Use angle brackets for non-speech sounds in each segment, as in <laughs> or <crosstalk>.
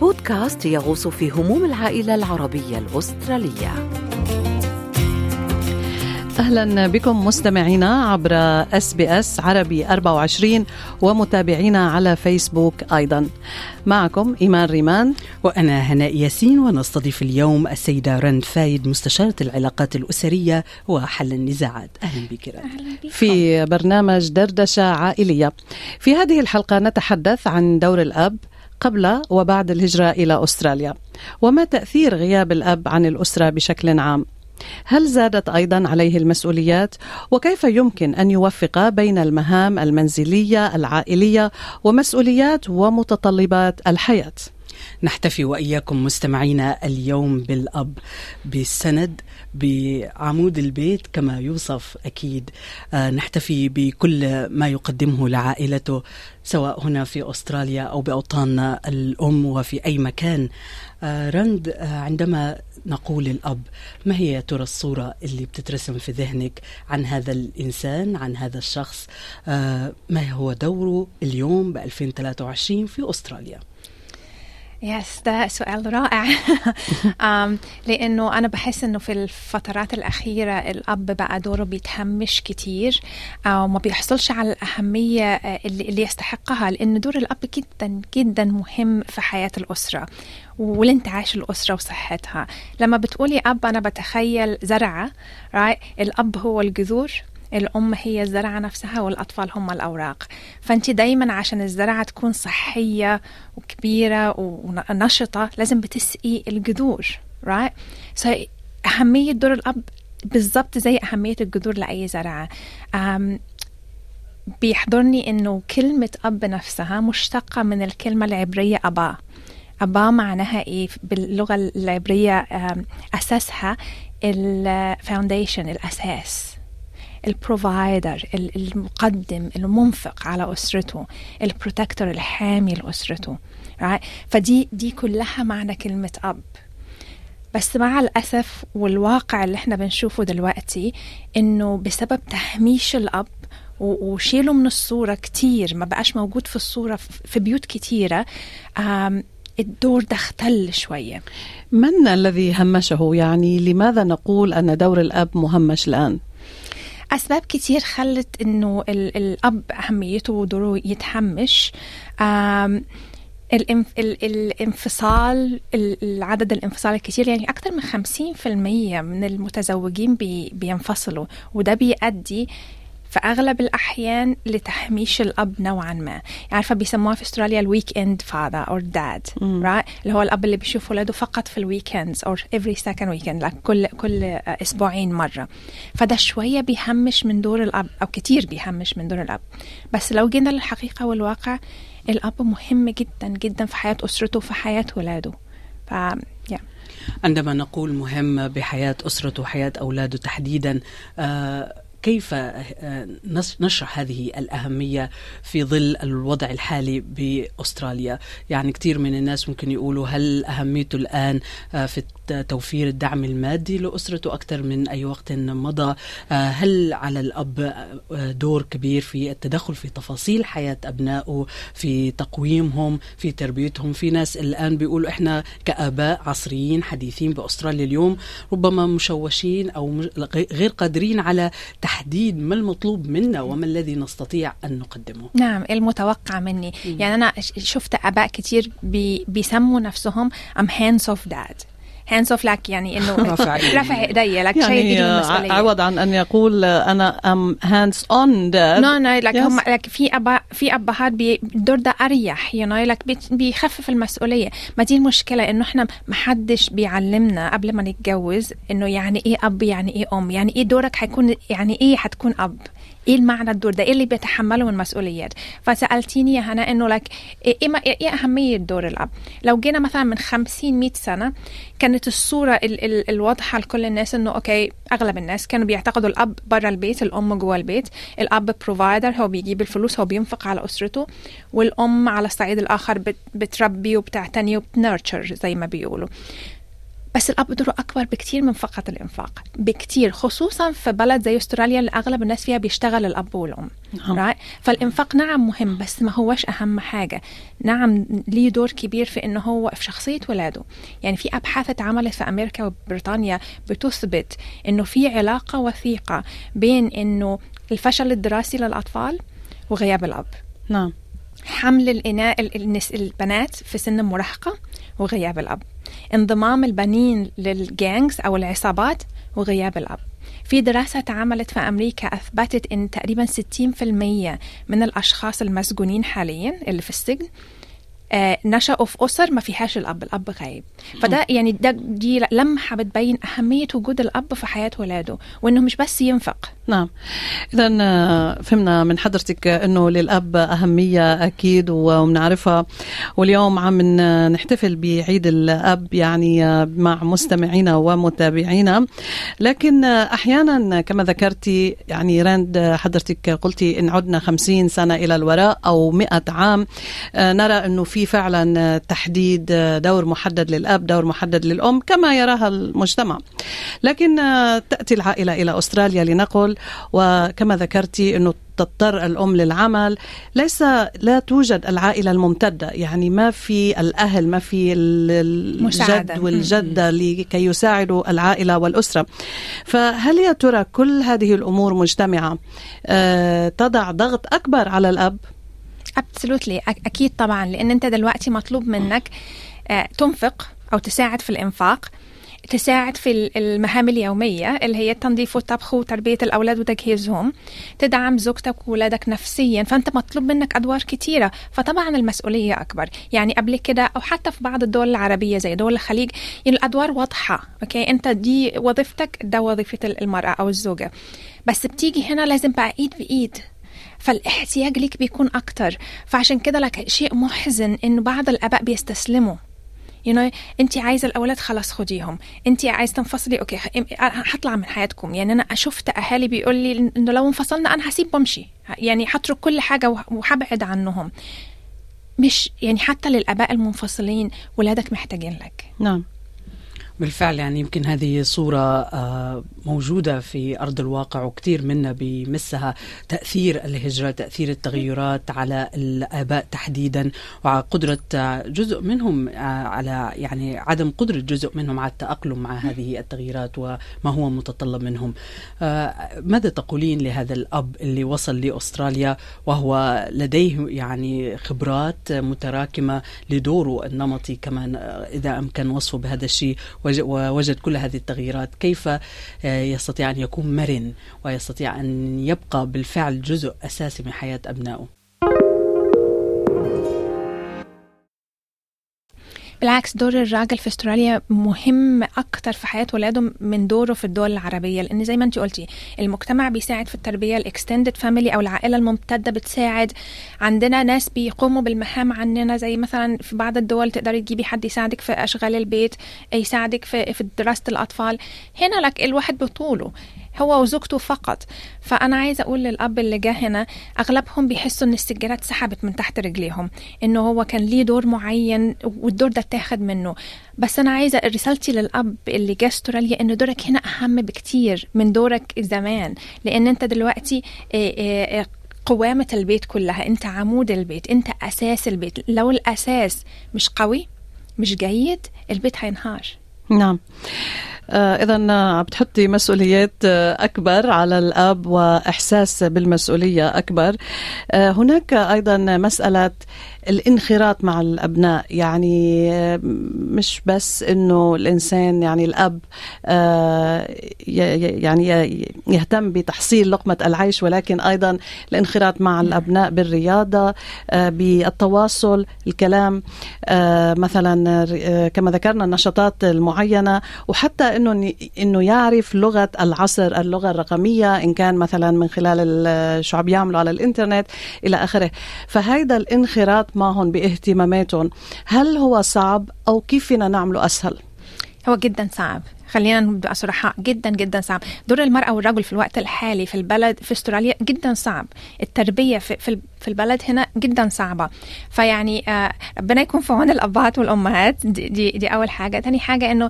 بودكاست يغوص في هموم العائلة العربية الأسترالية أهلا بكم مستمعينا عبر اس بي اس عربي 24 ومتابعينا على فيسبوك أيضا. معكم إيمان ريمان وأنا هناء ياسين ونستضيف اليوم السيدة رند فايد مستشارة العلاقات الأسرية وحل النزاعات. أهلا بك رند. في برنامج دردشة عائلية. في هذه الحلقة نتحدث عن دور الأب قبل وبعد الهجرة إلى أستراليا. وما تأثير غياب الأب عن الأسرة بشكل عام؟ هل زادت أيضا عليه المسؤوليات؟ وكيف يمكن أن يوفق بين المهام المنزلية العائلية ومسؤوليات ومتطلبات الحياة؟ نحتفي وإياكم مستمعينا اليوم بالأب بالسند بعمود البيت كما يوصف أكيد. آه نحتفي بكل ما يقدمه لعائلته سواء هنا في أستراليا أو باوطاننا الأم وفي أي مكان. آه رند آه عندما نقول الأب ما هي يا ترى الصورة اللي بتترسم في ذهنك عن هذا الإنسان عن هذا الشخص؟ ما هو دوره اليوم ب 2023 في أستراليا؟ يس ده سؤال رائع <laughs> um, لأنه أنا بحس إنه في الفترات الأخيرة الأب بقى دوره بيتهمش كتير أو ما بيحصلش على الأهمية اللي, اللي يستحقها لأن دور الأب جدا جدا مهم في حياة الأسرة والانتعاش الأسرة وصحتها لما بتقولي أب أنا بتخيل زرعة right? الأب هو الجذور الأم هي الزرعة نفسها والأطفال هم الأوراق. فأنت دايما عشان الزرعة تكون صحية وكبيرة ونشطة لازم بتسقي الجذور right? so أهمية دور الأب بالضبط زي أهمية الجذور لأي زرعة. um, بيحضرني إنه كلمة أب نفسها مشتقة من الكلمة العبرية أبا. أبا معناها إيه؟ باللغة العبرية أساسها ال foundation الأساس. ال provider المقدم المنفق على أسرته ال protector الحامي لأسرته? فدي دي كلها معنى كلمة أب بس مع الأسف والواقع اللي إحنا بنشوفه دلوقتي إنه بسبب تهميش الأب وشيله من الصورة كتير ما بقاش موجود في الصورة في بيوت كتيرة الدور ده اختل شوية من الذي همشه يعني لماذا نقول أن دور الأب مهمش الآن؟ أسباب كتير خلت إنه الأب أهميته ودوره يتهمش الانف... الانفصال العدد الانفصال الكتير يعني أكثر من 50% من المتزوجين بي... بينفصلوا وده بيؤدي في اغلب الأحيان لتهميش الأب نوعا ما. عارفة بيسموها في أستراليا ال weekend father or dad right اللي هو الأب اللي بيشوف ولاده فقط في ال weekends or every second weekend كل كل أسبوعين مرة. فده شوية بيهمش من دور الأب أو كتير بيهمش من دور الأب. بس لو جينا للحقيقة والواقع الأب مهم جدا جدا في حياة أسرته وفي حياة ولاده. ف yeah. عندما نقول مهم بحياة أسرته وحياه أولاده تحديدا آه كيف نشرح هذه الأهمية في ظل الوضع الحالي بأستراليا؟ يعني كثير من الناس ممكن يقولوا هل أهميته الآن في توفير الدعم المادي لأسرته أكثر من أي وقت مضى؟ هل على الأب دور كبير في التدخل في تفاصيل حياة أبنائه في تقويمهم في تربيتهم؟ في ناس الآن بيقولوا إحنا كآباء عصريين حديثين بأستراليا اليوم ربما مشوشين أو غير قادرين على تحديد ما المطلوب منا وما الذي نستطيع أن نقدمه. نعم المتوقع مني. م. يعني أنا شفت آباء كتير بي بيسموا نفسهم I'm hands off dad. hands off like يعني إنه <laughs> رفع إيدي. like يعني شيء عوض عن أن يقول أنا I'm hands on dad no no like هم like في ابا في أبهات الدور ده أريح you know like بيخفف المسؤولية. ما دي المشكلة إنه إحنا ما حدش بيعلمنا قبل ما نتجوز إنه يعني إيه أب يعني إيه أم يعني إيه دورك حيكون يعني إيه حتكون أب. إيه المعنى الدور ده؟ إيه اللي بيتحمله من مسؤوليات؟ فسألتيني يا هنا إنه like إيه, ما إيه أهمية دور الأب؟ لو جينا مثلا من 50 100 سنة كانت الصورة ال ال الواضحة لكل الناس إنه okay أغلب الناس كانوا بيعتقدوا الأب برا البيت الأم جوا البيت. الأب provider هو بيجيب الفلوس هو بينفق على أسرته. والأم على الصعيد الآخر بت بتربي وبتعتني وبت nurture زي ما بيقولوا. بس الاب دوره أكبر بكتير من فقط الإنفاق. بكتير خصوصا في بلد زي أستراليا اللي أغلب الناس فيها بيشتغل الأب والأم نعم. right? فالإنفاق نعم مهم بس ما هوش أهم حاجة. نعم ليه دور كبير في إنه هو في شخصية ولاده. يعني في أبحاث اتعملت في أمريكا وبريطانيا بتثبت إنه في علاقة وثيقة بين إنه الفشل الدراسي للأطفال وغياب الأب. نعم. حمل الإناء ال- النس- البنات في سن المراهقة وغياب الأب. انضمام البنين للجانجز أو العصابات وغياب الأب. في دراسة اتعملت في أمريكا أثبتت أن تقريبا 60% من الأشخاص المسجونين حاليا اللي في السجن نشأوا في أسر ما فيهاش الأب الأب غايب. فده يعني ده دي لمحة بتبين أهمية وجود الأب في حياة ولاده وإنه مش بس ينفق. نعم. اذا فهمنا من حضرتك إنه للأب أهمية أكيد وبنعرفها واليوم عم نحتفل بعيد الأب يعني آه، مع مستمعينا ومتابعينا. لكن آه، أحيانا كما ذكرتي يعني راند آه، حضرتك قلتي إن عدنا خمسين سنة إلى الوراء أو مئة عام. آه، نرى إنه في فعلا آه، تحديد دور محدد للأب دور محدد للأم كما يراها المجتمع. لكن تأتي العائلة إلى أستراليا لنقل وكما ذكرتي إنه تضطر الأم للعمل. ليس لا توجد العائلة الممتدة يعني ما في الأهل ما في. الجد والجدة لكي يساعدوا العائلة والأسرة. فهل يا ترى كل هذه الأمور مجتمعة آه، تضع ضغط أكبر على الأب؟ ابسولوتلي أكيد طبعا لأن أنت دلوقتي مطلوب منك آه، تنفق أو تساعد في الإنفاق تساعد في ال- المهام اليومية اللي هي التنظيف والطبخ وتربية الأولاد وتجهيزهم تدعم زوجتك وولادك نفسيا فأنت مطلوب منك أدوار كتيرة. فطبعا المسؤولية أكبر. يعني قبل كده أو حتى في بعض الدول العربية زي دول الخليج يعني الأدوار واضحة okay؟ أنت دي وظيفتك ده وظيفة المرأة أو الزوجة. بس بتيجي هنا لازم بقى إيد بإيد فالاحتياج ليك بيكون أكتر. فعشان كده like شيء محزن إنه بعض الآباء بيستسلموا. You know, انت عايزة الأولاد خلاص خديهم. انت عايزة تنفصلي. okay هطلع من حياتكم. يعني أنا شفت أهالي بيقول لي إنه لو انفصلنا أنا هسيب وأمشي. يعني هترك كل حاجة وه- وهبعد عنهم. مش يعني حتى للآباء المنفصلين ولادك محتاجين لك. نعم. بالفعل يعني يمكن هذه صورة آه، موجودة في أرض الواقع وكثير منا بيمسها تأثير الهجرة تأثير التغيرات على الآباء تحديدا وعلى قدرة آه، جزء منهم آه، على يعني عدم قدرة جزء منهم على التأقلم مع هذه التغييرات وما هو متطلب منهم. آه، ماذا تقولين لهذا الأب اللي وصل لأستراليا وهو لديه يعني خبرات متراكمة لدوره النمطي كمان إذا أمكن وصفه بهذا الشيء؟ ووجد كل هذه التغييرات كيف آه، يستطيع أن يكون مرن ويستطيع أن يبقى بالفعل جزء أساسي من حياة أبنائه؟ بالعكس دور الراجل في استراليا مهم أكتر في حياة ولاده من دوره في الدول العربية لأن زي ما انت قلتي المجتمع بيساعد في التربية ال extended family أو العائلة الممتدة بتساعد. عندنا ناس بيقوموا بالمهام عننا زي مثلا في بعض الدول تقدري تجيبي حد يساعدك في أشغال البيت يساعدك في في دراسه الأطفال. هنا like الواحد بطوله. هو وزوجته فقط. فأنا عايزة أقول للأب اللي جه هنا أغلبهم بيحسوا إن السجاده اتسحبت من تحت رجليهم إنه هو كان ليه دور معين والدور ده اتاخد منه. بس أنا عايزة رسالتي للأب اللي جه أستراليا إن دورك هنا أهم بكتير من دورك زمان لأن أنت دلوقتي إيه إيه قوامة البيت كلها أنت عمود البيت أنت أساس البيت. لو الأساس مش قوي مش جيد البيت هينهار. نعم. آه إذا بتحطي مسؤوليات آه أكبر على الأب وإحساس بالمسؤولية أكبر. آه هناك أيضا مسألة الانخراط مع الأبناء. يعني مش بس إنه الإنسان يعني الأب آه يعني يهتم بتحصيل لقمة العيش ولكن أيضا الانخراط مع الأبناء بالرياضة آه بالتواصل الكلام آه مثلا كما ذكرنا النشاطات المعينة وحتى إنه إنه يعرف لغة العصر اللغة الرقمية إن كان مثلا من خلال شو عم يعملوا على الإنترنت إلى آخره. فهيدا الانخراط معهم باهتماماتهم. هل هو صعب أو كيف فينا نعمله أسهل؟ هو جدا صعب. خلينا نبقى صرحاء جدا جدا صعب. دور المرأة والرجل في الوقت الحالي في البلد في أستراليا جدا صعب. التربية في, في, في البلد هنا جدا صعبة. فيعني آه ربنا يكون في عون الأبهات والأمهات. دي, دي, دي أول حاجة. تاني حاجة إنه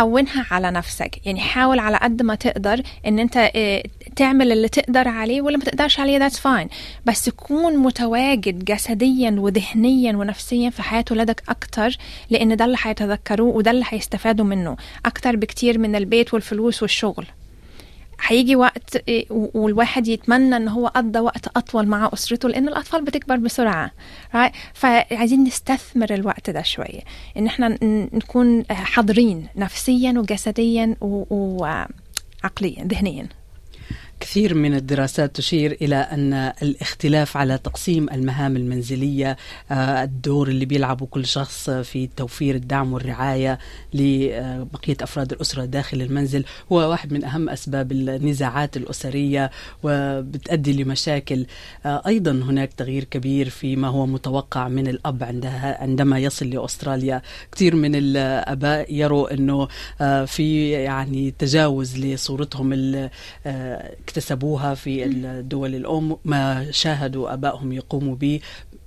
هونها على نفسك. يعني حاول على قد ما تقدر إن أنت آه تعمل اللي تقدر عليه واللي ما تقدرش عليه that's fine بس كون متواجد جسديا وذهنيا ونفسيا في حياة ولادك أكتر لأن ده اللي هيتذكروه وده اللي هيستفادوا منه. أكتر بكتير. من البيت والفلوس والشغل. هيجي وقت والواحد يتمنى إن هو قضى وقت أطول مع أسرته لأن الأطفال بتكبر بسرعة فعايزين نستثمر الوقت ده شوية إن إحنا نكون حاضرين نفسيا وجسديا وعقليا ذهنيا. كثير من الدراسات تشير إلى أن الاختلاف على تقسيم المهام المنزلية الدور اللي بيلعبه كل شخص في توفير الدعم والرعاية لبقية أفراد الأسرة داخل المنزل هو واحد من أهم أسباب النزاعات الأسرية وبتؤدي لمشاكل. أيضا هناك تغيير كبير فيما هو متوقع من الأب عندما يصل لأستراليا. كثير من الآباء يروا أنه في يعني تجاوز لصورتهم اكتسبوها في الدول الأم ما شاهدوا أبائهم يقوموا به.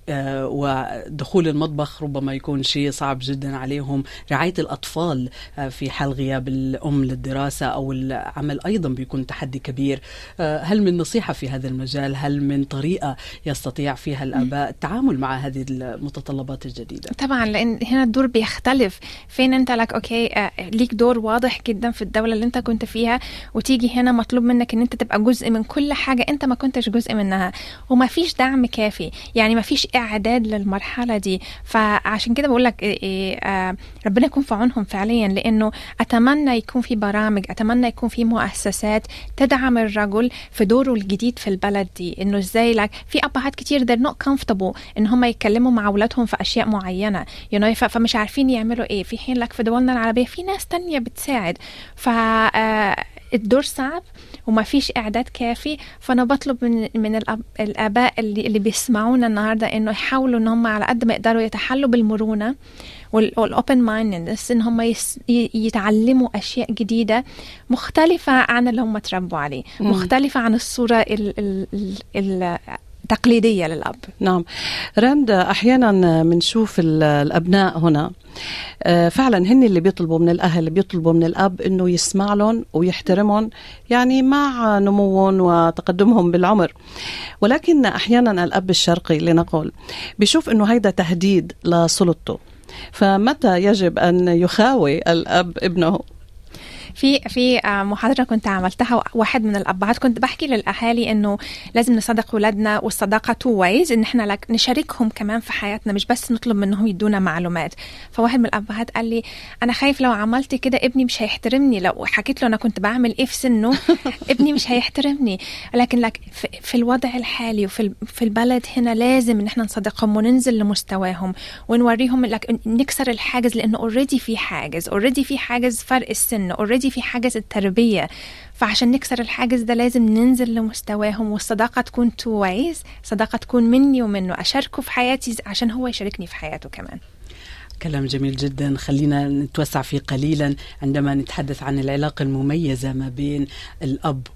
ودخول المطبخ ربما يكون شيء صعب جدا عليهم. رعاية الأطفال آه في حال غياب الأم للدراسة أو العمل أيضا بيكون تحدي كبير. آه هل من نصيحة في هذا المجال؟ هل من طريقة يستطيع فيها الآباء التعامل مع هذه المتطلبات الجديدة؟ طبعا لأن هنا الدور بيختلف. فين أنت؟ like okay ليك دور واضح جدا في الدولة اللي أنت كنت فيها وتيجي هنا مطلوب منك أن أنت تبقى جزء من كل حاجة أنت ما كنتش جزء منها. وما فيش دعم كافي. يعني ما فيش إعداد للمرحلة دي. فعشان كده بقول لك إيه إيه آه ربنا يكون في عونهم فعليا لأنه أتمنى يكون في برامج أتمنى يكون في مؤسسات تدعم الرجل في دوره الجديد في البلد دي. إنه إزاي like في أبهات كتير they're not comfortable إن هم يتكلموا مع أولادهم في أشياء معينة you know فمش عارفين يعملوا إيه. في حين like في دولنا العربية في ناس تانية بتساعد. ف آه الدور صعب وما فيش إعداد كافي فأنا بطلب من من الآباء اللي اللي بيسمعونا النهارده إنه يحاولوا إن هم على قد ما يقدروا يتحلوا بالمرونة وال open-mindedness إن هم يتعلموا أشياء جديدة مختلفة عن اللي هم تربوا عليه مختلفة عن الصورة ال ال ال تقليدية للأب. نعم. راند أحيانا بنشوف الأبناء هنا. فعلا هن اللي بيطلبوا من الأهل بيطلبوا من الأب أنه يسمع لهم ويحترمهم يعني مع نموهم وتقدمهم بالعمر. ولكن أحيانا الأب الشرقي لنقول بيشوف أنه هيدا تهديد لسلطته. فمتى يجب أن يخاوي الأب ابنه؟ في في محاضرة كنت عملتها واحد من الأبهات كنت بحكي للأهالي إنه لازم نصادق اولادنا والصداقة two ways إن إحنا like نشاركهم كمان في حياتنا مش بس نطلب منهم يدونا معلومات. فواحد من الأبهات قال لي أنا خايف لو عملت كده ابني مش هيحترمني. لو حكيت له أنا كنت بعمل إيه في سنه <laughs> ابني مش هيحترمني. لكن like في, في الوضع الحالي وفي في البلد هنا لازم إن إحنا نصادقهم وننزل لمستواهم ونوريهم like نكسر الحاجز لأنه already في حاجز already في حاجز فرق السن already في حاجز التربية. فعشان نكسر الحاجز ده لازم ننزل لمستواهم والصداقة تكون two ways صداقة تكون مني ومنه. أشاركه في حياتي عشان هو يشاركني في حياته كمان. كلام جميل جدا. خلينا نتوسع فيه قليلا عندما نتحدث عن العلاقة المميزة ما بين الأب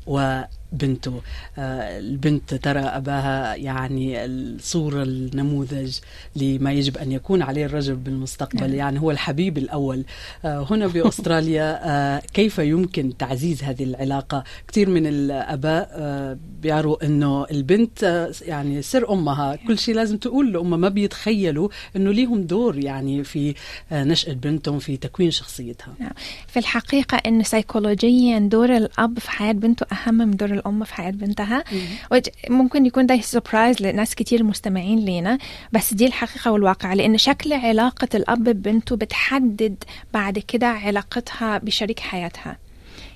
وبنته. آه البنت ترى أباها يعني الصورة النموذج لما يجب أن يكون عليه الرجل بالمستقبل. يعني هو الحبيب الأول. آه هنا بأستراليا آه كيف يمكن تعزيز هذه العلاقة؟ كثير من الأباء بيعروا أنه البنت يعني سر أمها. كل شيء لازم تقول لأمها ما بيتخيلوا أنه ليهم دور يعني في نشأة بنتهم في تكوين شخصيتها. في الحقيقة أنه سيكولوجيا دور الأب في حياة بنته أهم من دور الأم في حياة بنتها ممكن يكون ده سربرايز لناس كتير مستمعين لينا بس دي الحقيقة والواقع لأن شكل علاقة الأب ببنته بتحدد بعد كده علاقتها بشريك حياتها.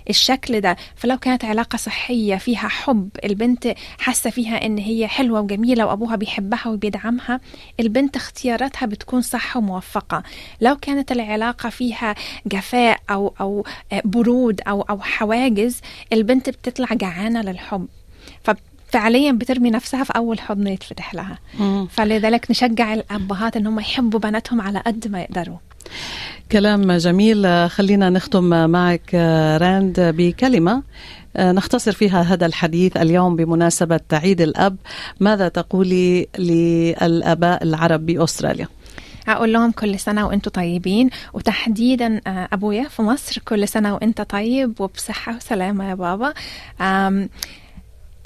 الشكل ده. فلو كانت علاقة صحية فيها حب البنت حاسة فيها إن هي حلوة وجميلة وأبوها بيحبها وبيدعمها البنت اختياراتها بتكون صح وموفقة. لو كانت العلاقة فيها جفاء أو أو برود أو أو حواجز البنت بتطلع جعانة للحب. فعليا بترمي نفسها في أول حضن يتفتح لها. مم. فلذلك نشجع الأبهات إن هم يحبوا بناتهم على قد ما يقدروا. كلام جميل. خلينا نختم معك راند بكلمة. نختصر فيها هذا الحديث اليوم بمناسبة عيد الأب. ماذا تقولي للآباء العرب بأستراليا؟ أقول لهم كل سنة وأنتم طيبين. وتحديدا أبويا في مصر كل سنة وأنت طيب وبصحة وسلامة يا بابا.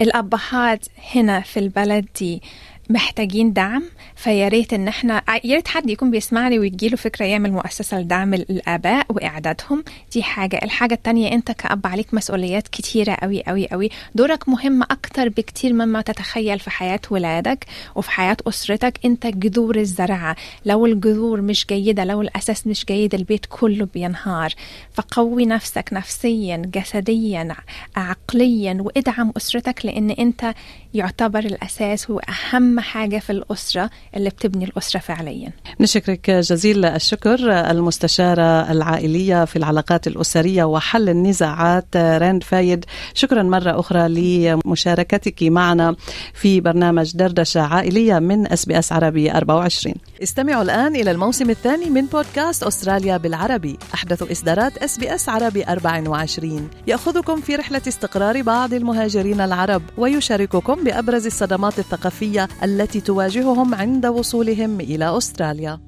الأبهات هنا في البلد دي. محتاجين دعم فيا ريت إن إحنا يا ريت حد يكون بيسمعني ويجي له فكرة يعمل مؤسسة لدعم الآباء وإعدادهم. دي حاجة الحاجة التانية إنت كأب عليك مسؤوليات كتيرة قوي قوي قوي دورك مهم أكتر بكتير مما تتخيل في حياة ولادك وفي حياة أسرتك. إنت جذور الزرعه لو الجذور مش جيدة لو الأساس مش جيد البيت كله بينهار. فقوي نفسك نفسيا جسديا عقليا وادعم أسرتك لأن إنت يعتبر الأساس وأهم حاجة في الأسرة اللي بتبني الأسرة فعليا. نشكرك جزيل الشكر المستشارة العائلية في العلاقات الأسرية وحل النزاعات راند فايد، شكرا مرة أخرى لمشاركتك معنا في برنامج دردشة عائلية من إس بي إس عربي 24. استمعوا الآن إلى الموسم الثاني من بودكاست أستراليا بالعربي، أحدث إصدارات إس بي إس عربي 24 يأخذكم في رحلة استقرار بعض المهاجرين العرب ويشارككم بأبرز الصدمات الثقافية التي تواجههم عند وصولهم إلى أستراليا.